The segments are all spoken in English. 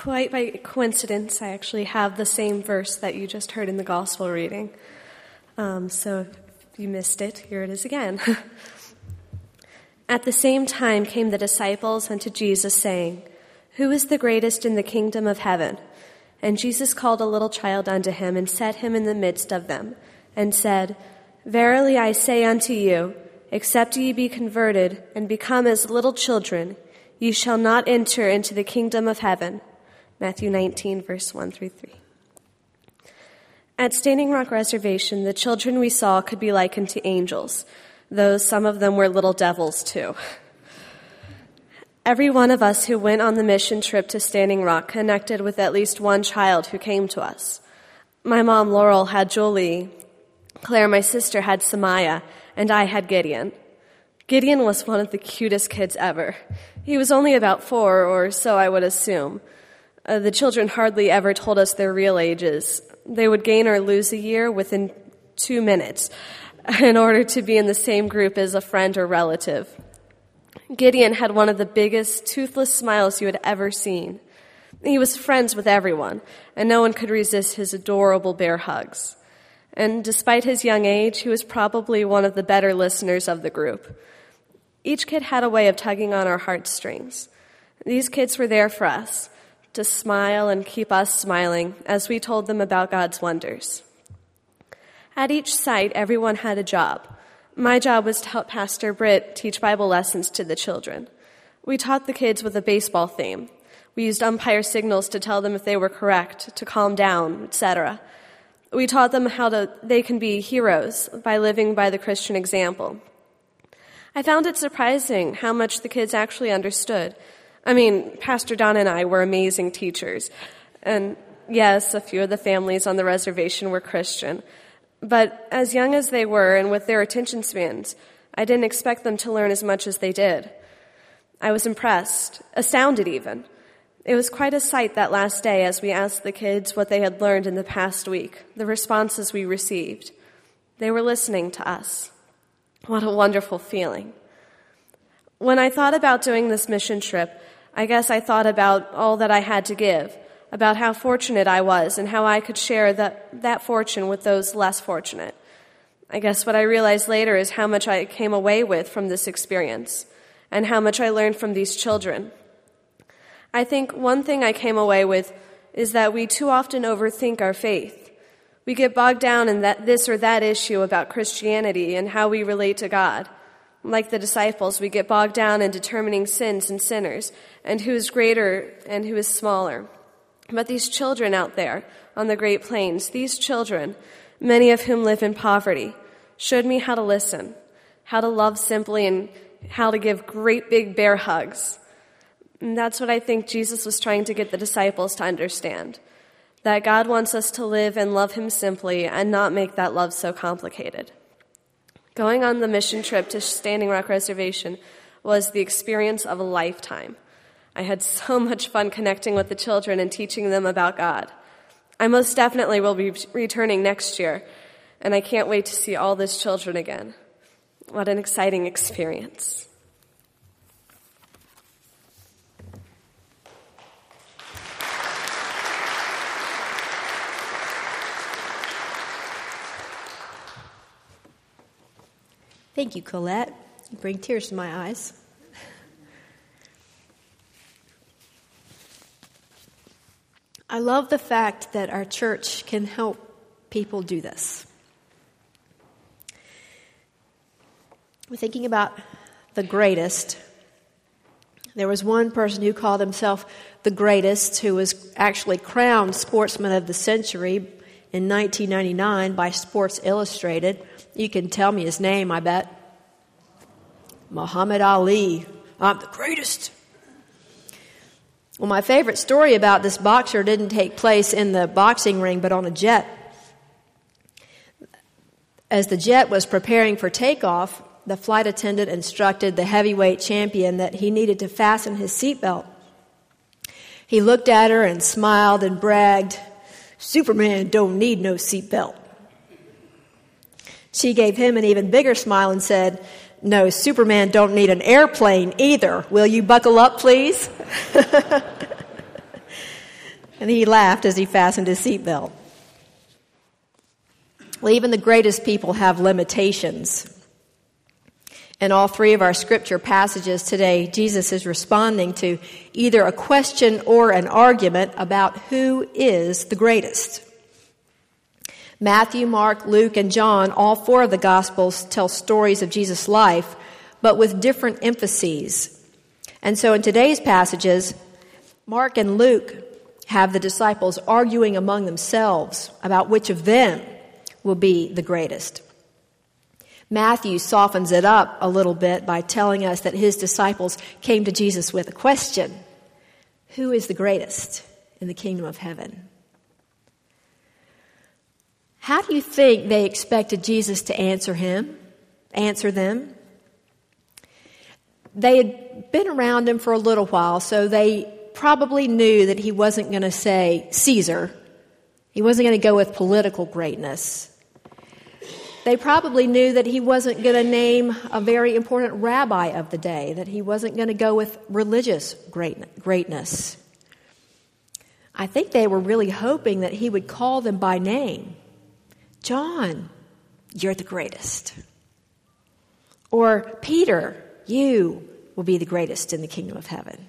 Quite by coincidence, I actually have the same verse that you just heard in the gospel reading. Um, so if you missed it, here it is again. At the same time came the disciples unto Jesus, saying, Who is the greatest in the kingdom of heaven? And Jesus called a little child unto him, and set him in the midst of them, and said, Verily I say unto you, except ye be converted, and become as little children, ye shall not enter into the kingdom of heaven. Matthew 19, verse 1 through 3. At Standing Rock Reservation, the children we saw could be likened to angels, though some of them were little devils too. Every one of us who went on the mission trip to Standing Rock connected with at least one child who came to us. My mom, Laurel, had Julie. Claire, my sister, had Samaya, and I had Gideon. Gideon was one of the cutest kids ever. He was only about four, or so I would assume. Uh, the children hardly ever told us their real ages. They would gain or lose a year within two minutes in order to be in the same group as a friend or relative. Gideon had one of the biggest, toothless smiles you had ever seen. He was friends with everyone, and no one could resist his adorable bear hugs. And despite his young age, he was probably one of the better listeners of the group. Each kid had a way of tugging on our heartstrings. These kids were there for us, to smile and keep us smiling as we told them about God's wonders. At each site, everyone had a job. My job was to help Pastor Britt teach Bible lessons to the children. We taught the kids with a baseball theme. We used umpire signals to tell them if they were correct, to calm down, etc. We taught them how to, they can be heroes by living by the Christian example. I found it surprising how much the kids actually understood I mean, Pastor Don and I were amazing teachers. And yes, a few of the families on the reservation were Christian. But as young as they were and with their attention spans, I didn't expect them to learn as much as they did. I was impressed, astounded even. It was quite a sight that last day as we asked the kids what they had learned in the past week, the responses we received. They were listening to us. What a wonderful feeling. When I thought about doing this mission trip, I guess I thought about all that I had to give, about how fortunate I was and how I could share that, that fortune with those less fortunate. I guess what I realized later is how much I came away with from this experience and how much I learned from these children. I think one thing I came away with is that we too often overthink our faith. We get bogged down in that, this or that issue about Christianity and how we relate to God. Like the disciples, we get bogged down in determining sins and sinners, and who is greater and who is smaller. But these children out there on the Great Plains, these children, many of whom live in poverty, showed me how to listen, how to love simply, and how to give great big bear hugs. And that's what I think Jesus was trying to get the disciples to understand. That God wants us to live and love Him simply and not make that love so complicated. Going on the mission trip to Standing Rock Reservation was the experience of a lifetime. I had so much fun connecting with the children and teaching them about God. I most definitely will be returning next year, and I can't wait to see all those children again. What an exciting experience. Thank you, Colette. You bring tears to my eyes. I love the fact that our church can help people do this. We're thinking about the greatest. There was one person who called himself the greatest who was actually crowned Sportsman of the Century in 1999 by Sports Illustrated. You can tell me his name, I bet. Muhammad Ali. I'm the greatest. Well, my favorite story about this boxer didn't take place in the boxing ring, but on a jet. As the jet was preparing for takeoff, the flight attendant instructed the heavyweight champion that he needed to fasten his seatbelt. He looked at her and smiled and bragged, Superman don't need no seatbelt. She gave him an even bigger smile and said, No, Superman don't need an airplane either. Will you buckle up, please? And he laughed as he fastened his seatbelt. Well, even the greatest people have limitations. In all three of our scripture passages today, Jesus is responding to either a question or an argument about who is the greatest. Matthew, Mark, Luke, and John, all four of the Gospels tell stories of Jesus' life, but with different emphases. And so in today's passages, Mark and Luke have the disciples arguing among themselves about which of them will be the greatest. Matthew softens it up a little bit by telling us that his disciples came to Jesus with a question Who is the greatest in the kingdom of heaven? How do you think they expected Jesus to answer him, answer them? They had been around him for a little while, so they probably knew that he wasn't going to say Caesar. He wasn't going to go with political greatness. They probably knew that he wasn't going to name a very important rabbi of the day, that he wasn't going to go with religious greatness. I think they were really hoping that he would call them by name John, you're the greatest. Or Peter, you will be the greatest in the kingdom of heaven.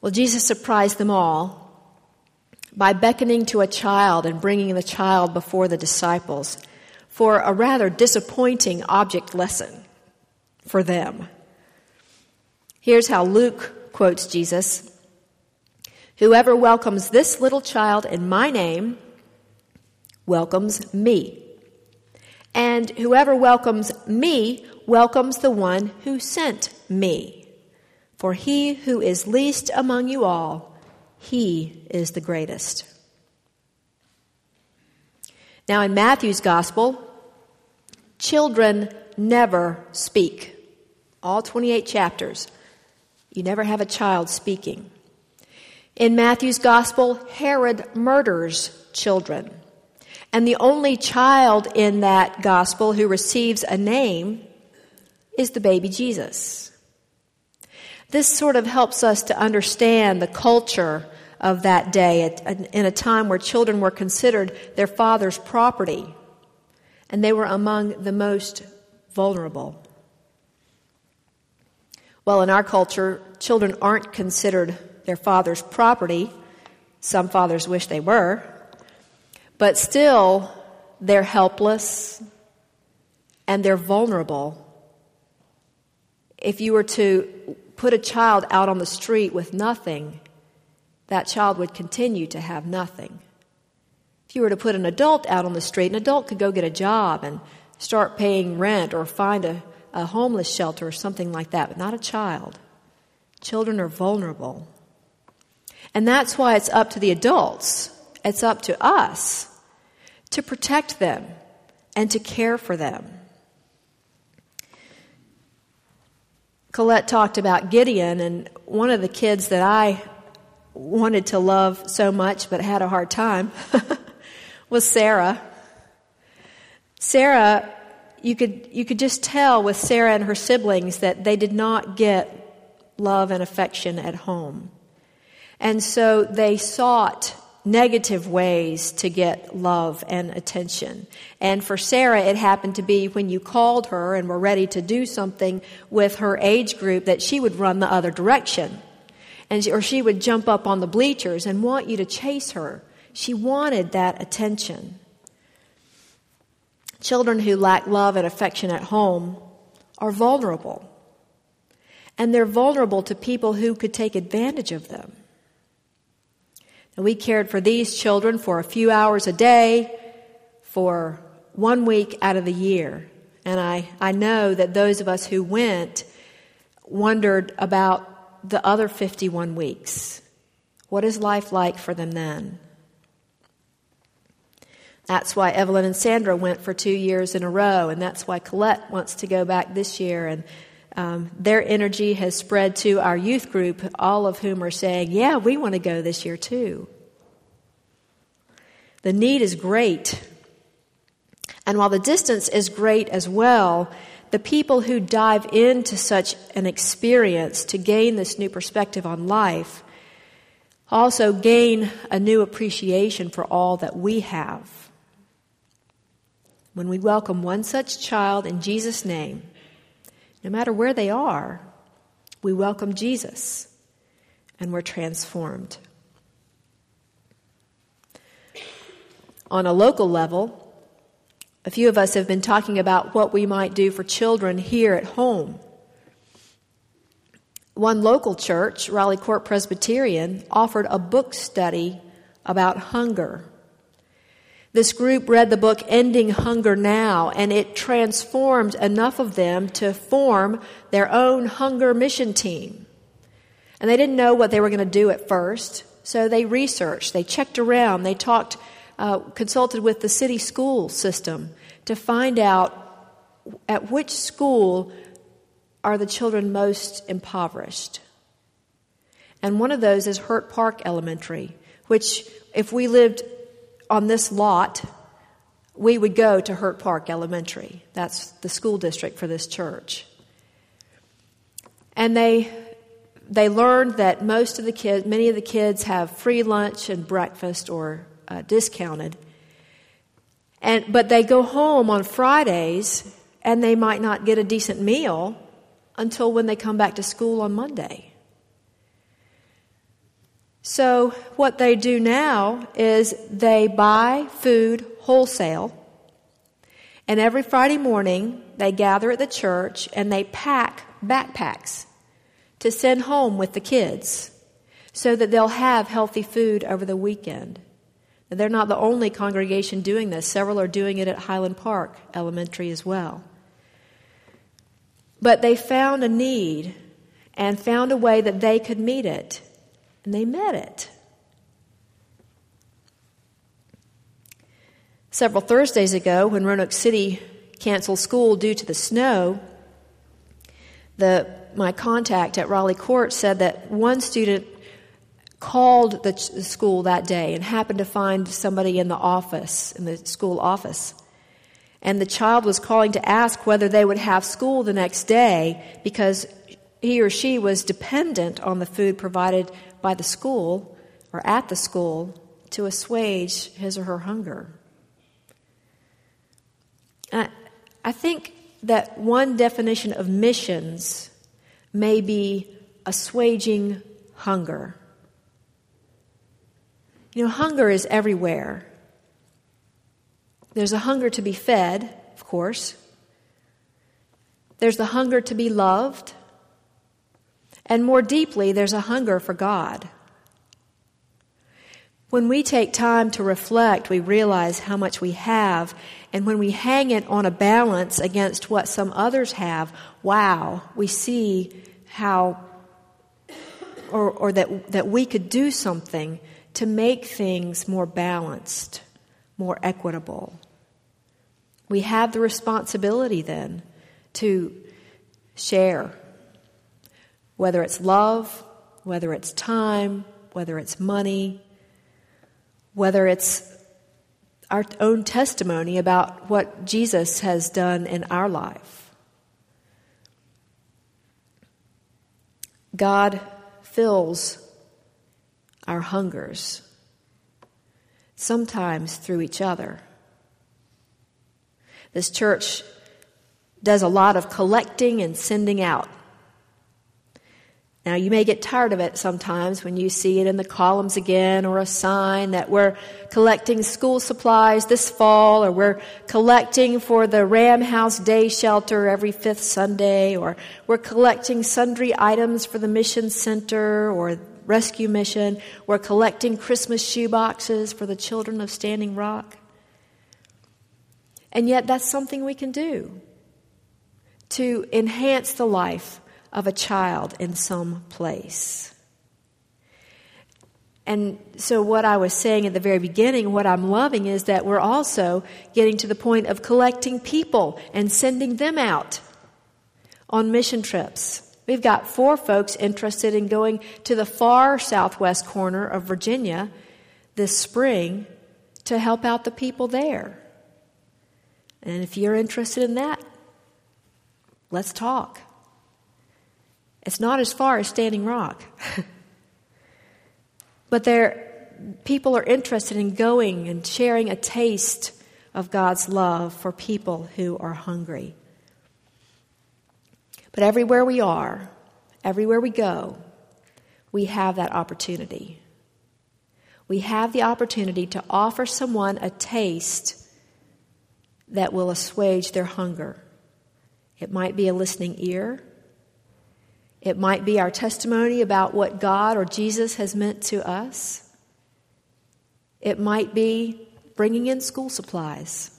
Well, Jesus surprised them all by beckoning to a child and bringing the child before the disciples for a rather disappointing object lesson for them. Here's how Luke quotes Jesus Whoever welcomes this little child in my name welcomes me. And whoever welcomes me welcomes the one who sent me. For he who is least among you all he is the greatest. Now, in Matthew's gospel, children never speak. All 28 chapters, you never have a child speaking. In Matthew's gospel, Herod murders children. And the only child in that gospel who receives a name is the baby Jesus. This sort of helps us to understand the culture of that day in a time where children were considered their father's property and they were among the most vulnerable. Well, in our culture, children aren't considered their father's property. Some fathers wish they were. But still, they're helpless and they're vulnerable. If you were to put a child out on the street with nothing, that child would continue to have nothing. If you were to put an adult out on the street, an adult could go get a job and start paying rent or find a, a homeless shelter or something like that, but not a child. Children are vulnerable. And that's why it's up to the adults, it's up to us to protect them and to care for them. Colette talked about Gideon, and one of the kids that I wanted to love so much but had a hard time was Sarah. Sarah, you could, you could just tell with Sarah and her siblings that they did not get love and affection at home. And so they sought negative ways to get love and attention. And for Sarah, it happened to be when you called her and were ready to do something with her age group that she would run the other direction. And, or she would jump up on the bleachers and want you to chase her. She wanted that attention. Children who lack love and affection at home are vulnerable. And they're vulnerable to people who could take advantage of them. And we cared for these children for a few hours a day for one week out of the year. And I, I know that those of us who went wondered about the other 51 weeks. What is life like for them then? That's why Evelyn and Sandra went for two years in a row, and that's why Colette wants to go back this year. And um, their energy has spread to our youth group, all of whom are saying, Yeah, we want to go this year too. The need is great. And while the distance is great as well, the people who dive into such an experience to gain this new perspective on life also gain a new appreciation for all that we have. When we welcome one such child in Jesus' name, no matter where they are, we welcome Jesus and we're transformed. On a local level, a few of us have been talking about what we might do for children here at home. One local church, Raleigh Court Presbyterian, offered a book study about hunger. This group read the book Ending Hunger Now, and it transformed enough of them to form their own hunger mission team. And they didn't know what they were going to do at first, so they researched, they checked around, they talked, uh, consulted with the city school system to find out at which school are the children most impoverished. And one of those is Hurt Park Elementary, which, if we lived on this lot, we would go to Hurt Park Elementary. That's the school district for this church. And they they learned that most of the kids, many of the kids have free lunch and breakfast or uh, discounted. And, but they go home on Fridays and they might not get a decent meal until when they come back to school on Monday. So, what they do now is they buy food wholesale, and every Friday morning they gather at the church and they pack backpacks to send home with the kids so that they'll have healthy food over the weekend. They're not the only congregation doing this, several are doing it at Highland Park Elementary as well. But they found a need and found a way that they could meet it, and they met it. Several Thursdays ago, when Roanoke City canceled school due to the snow, the my contact at Raleigh Court said that one student called the, the school that day and happened to find somebody in the office, in the school office. And the child was calling to ask whether they would have school the next day because he or she was dependent on the food provided by the school or at the school to assuage his or her hunger. I, think that one definition of missions may be assuaging hunger. You know, hunger is everywhere. There's a hunger to be fed, of course. There's the hunger to be loved. And more deeply, there's a hunger for God. When we take time to reflect, we realize how much we have. And when we hang it on a balance against what some others have, wow, we see how, or, or that, that we could do something to make things more balanced, more equitable. We have the responsibility then to share, whether it's love, whether it's time, whether it's money, whether it's our own testimony about what Jesus has done in our life. God fills our hungers, sometimes through each other. This church does a lot of collecting and sending out. Now, you may get tired of it sometimes when you see it in the columns again or a sign that we're collecting school supplies this fall or we're collecting for the Ram House Day Shelter every fifth Sunday or we're collecting sundry items for the Mission Center or Rescue Mission. We're collecting Christmas shoe boxes for the children of Standing Rock. And yet, that's something we can do to enhance the life of a child in some place. And so, what I was saying at the very beginning, what I'm loving is that we're also getting to the point of collecting people and sending them out on mission trips. We've got four folks interested in going to the far southwest corner of Virginia this spring to help out the people there. And if you're interested in that, let's talk. It's not as far as Standing Rock. But there, people are interested in going and sharing a taste of God's love for people who are hungry. But everywhere we are, everywhere we go, we have that opportunity. We have the opportunity to offer someone a taste that will assuage their hunger. It might be a listening ear. It might be our testimony about what God or Jesus has meant to us. It might be bringing in school supplies.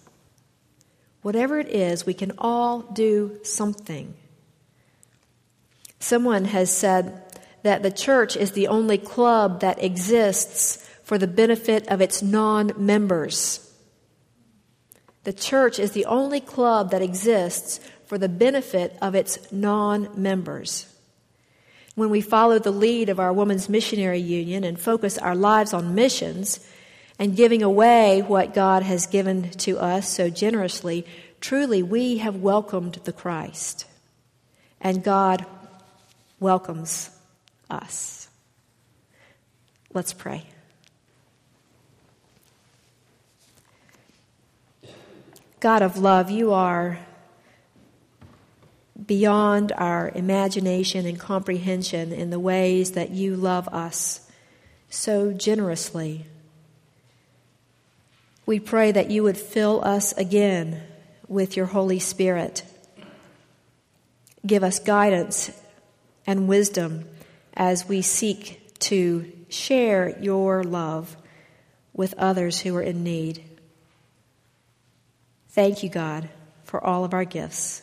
Whatever it is, we can all do something. Someone has said that the church is the only club that exists for the benefit of its non members. The church is the only club that exists for the benefit of its non members. When we follow the lead of our Women's Missionary Union and focus our lives on missions and giving away what God has given to us so generously, truly we have welcomed the Christ. And God welcomes us. Let's pray. God of love, you are beyond our imagination and comprehension in the ways that you love us so generously. We pray that you would fill us again with your Holy Spirit. Give us guidance and wisdom as we seek to share your love with others who are in need. Thank you, God, for all of our gifts.